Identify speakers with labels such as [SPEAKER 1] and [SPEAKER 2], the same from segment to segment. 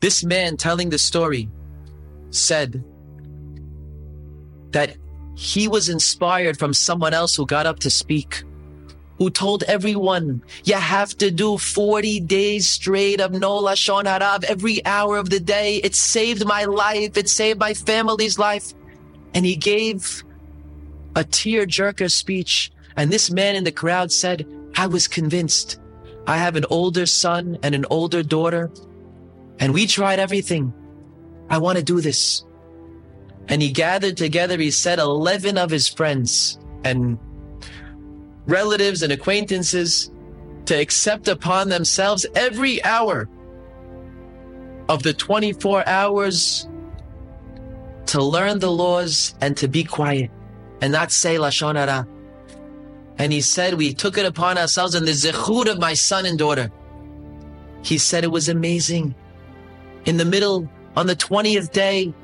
[SPEAKER 1] This man telling the story said that he was inspired from someone else who got up to speak, who told everyone, you have to do 40 days straight of no Lashon Hara every hour of the day. It saved my life. It saved my family's life. And he gave a tear-jerker speech. And this man in the crowd said, I was convinced. I have an older son and an older daughter, and we tried everything. I want to do this. And he gathered together, he said, 11 of his friends and relatives and acquaintances to accept upon themselves every hour of the 24 hours to learn the laws and to be quiet and not say Lashon Hara. And he said, we took it upon ourselves in the zechut of my son and daughter. He said it was amazing. In the middle, on the 20th day,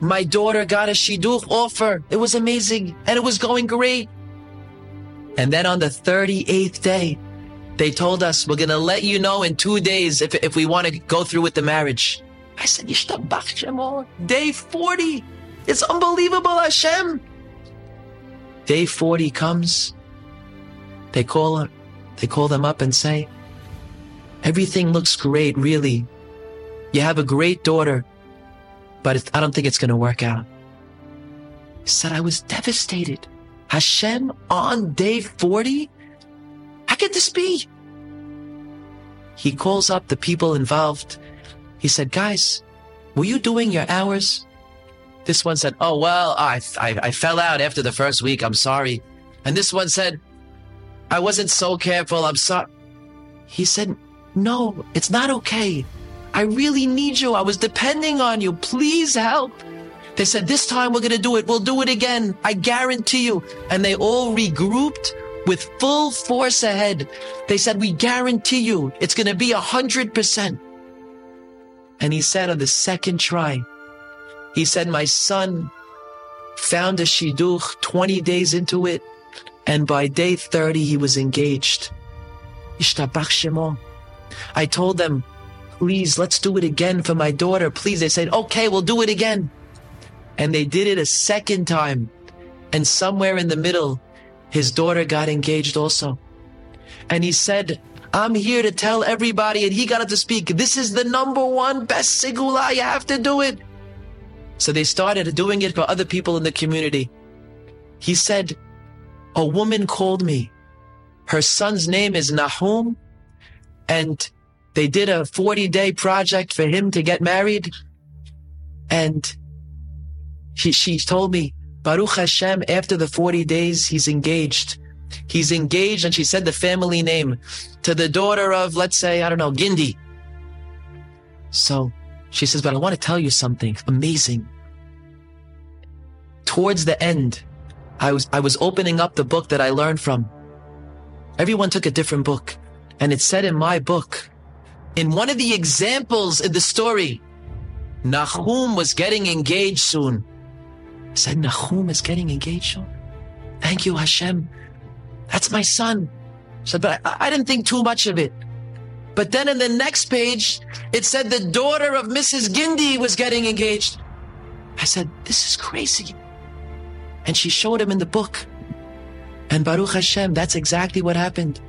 [SPEAKER 1] my daughter got a shidduch offer. It was amazing and it was going great. And then on the 38th day, they told us, we're going to let you know in two days if, if we want to go through with the marriage. I said, Day 40. It's unbelievable, Hashem. Day 40 comes. They call they call them up and say, everything looks great, really. You have a great daughter, but I don't think it's going to work out. He said, I was devastated. Hashem on day 40? How could this be? He calls up the people involved. He said, guys, were you doing your hours? This one said, Oh, well, I, I, I fell out after the first week. I'm sorry. And this one said, I wasn't so careful. I'm sorry. He said, No, it's not okay. I really need you. I was depending on you. Please help. They said, This time we're going to do it. We'll do it again. I guarantee you. And they all regrouped with full force ahead. They said, We guarantee you it's going to be a hundred percent. And he said on the second try, he said, my son found a shidduch 20 days into it. And by day 30, he was engaged. I told them, please, let's do it again for my daughter. Please. They said, okay, we'll do it again. And they did it a second time. And somewhere in the middle, his daughter got engaged also. And he said, I'm here to tell everybody, and he got up to speak. This is the number one best segula. You have to do it. So they started doing it for other people in the community. He said, a woman called me. Her son's name is Nahum and they did a 40 day project for him to get married. And she, she told me, Baruch Hashem, after the 40 days, he's engaged. He's engaged and she said the family name to the daughter of, let's say, I don't know, Gindi. So she says, but I want to tell you something amazing. Towards the end, I was, I was opening up the book that I learned from. Everyone took a different book. And it said in my book, in one of the examples in the story, Nahum was getting engaged soon. I said, Nahum is getting engaged soon? Thank you, Hashem. That's my son. I said, but I, I didn't think too much of it. But then in the next page, it said the daughter of Mrs. Gindi was getting engaged. I said, this is crazy. And she showed him in the book. And Baruch Hashem, that's exactly what happened.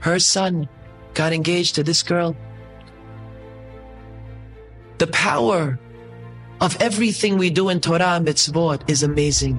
[SPEAKER 1] Her son got engaged to this girl. The power of everything we do in Torah and mitzvot is amazing.